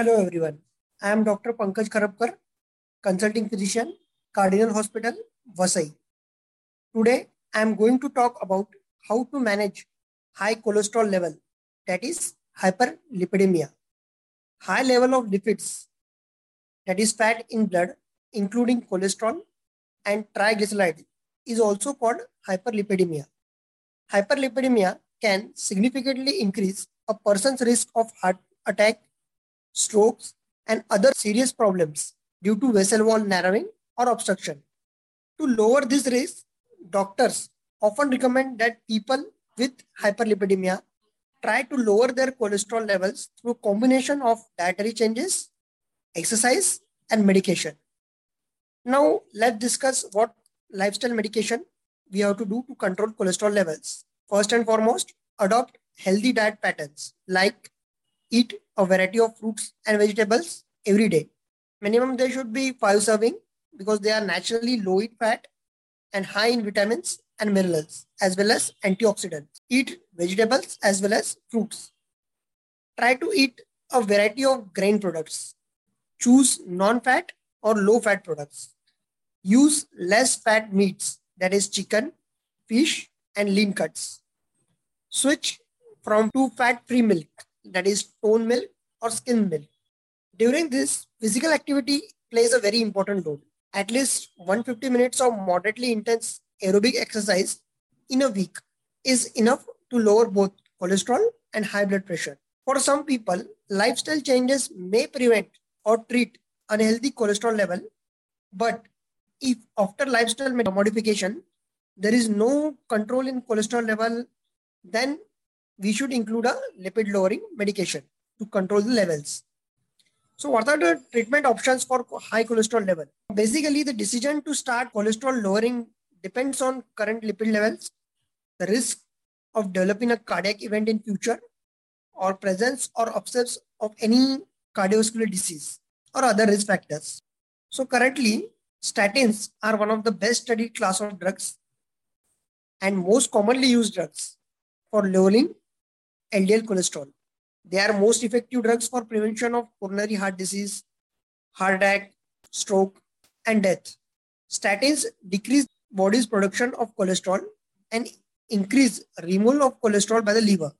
Hello everyone. I am Dr. Pankaj Kharapkar, consulting physician, Cardinal Hospital, Vasai. Today I am going to talk about how to manage high cholesterol level, that is hyperlipidemia. High level of lipids, that is fat in blood, including cholesterol and triglycerides, is also called hyperlipidemia. Hyperlipidemia can significantly increase a person's risk of heart attack strokes, and other serious problems due to vessel wall narrowing or obstruction. To lower this risk, doctors often recommend that people with hyperlipidemia try to lower their cholesterol levels through combination of dietary changes, exercise, and medication. Now, let's discuss what lifestyle medication we have to do to control cholesterol levels. First and foremost, adopt healthy diet patterns like eat a variety of fruits and vegetables every day. Minimum they should be five serving because they are naturally low in fat and high in vitamins and minerals as well as antioxidants. Eat vegetables as well as fruits. Try to eat a variety of grain products. Choose non-fat or low-fat products. Use less fat meats that is chicken, fish and lean cuts. Switch from to fat-free milk that is tone milk or skin milk. During this, physical activity plays a very important role. At least 150 minutes of moderately intense aerobic exercise in a week is enough to lower both cholesterol and high blood pressure. For some people, lifestyle changes may prevent or treat unhealthy cholesterol level, but if after lifestyle modification, there is no control in cholesterol level, then we should include a lipid lowering medication to control the levels. So what are the treatment options for high cholesterol level? Basically, the decision to start cholesterol lowering depends on current lipid levels, the risk of developing a cardiac event in future, or presence or absence of any cardiovascular disease or other risk factors. So currently, statins are one of the best studied class of drugs and most commonly used drugs for lowering LDL cholesterol. They are most effective drugs for prevention of coronary heart disease, heart attack, stroke, and death. Statins decrease body's production of cholesterol and increase removal of cholesterol by the liver.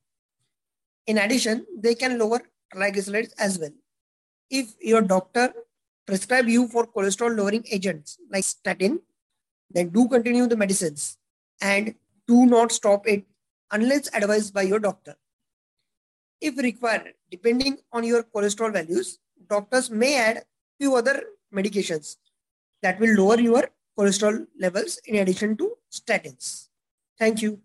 In addition, they can lower triglycerides as well. If your doctor prescribe you for cholesterol lowering agents like statin, then do continue the medicines and do not stop it unless advised by your doctor. If required, depending on your cholesterol values, doctors may add few other medications that will lower your cholesterol levels in addition to statins. Thank you.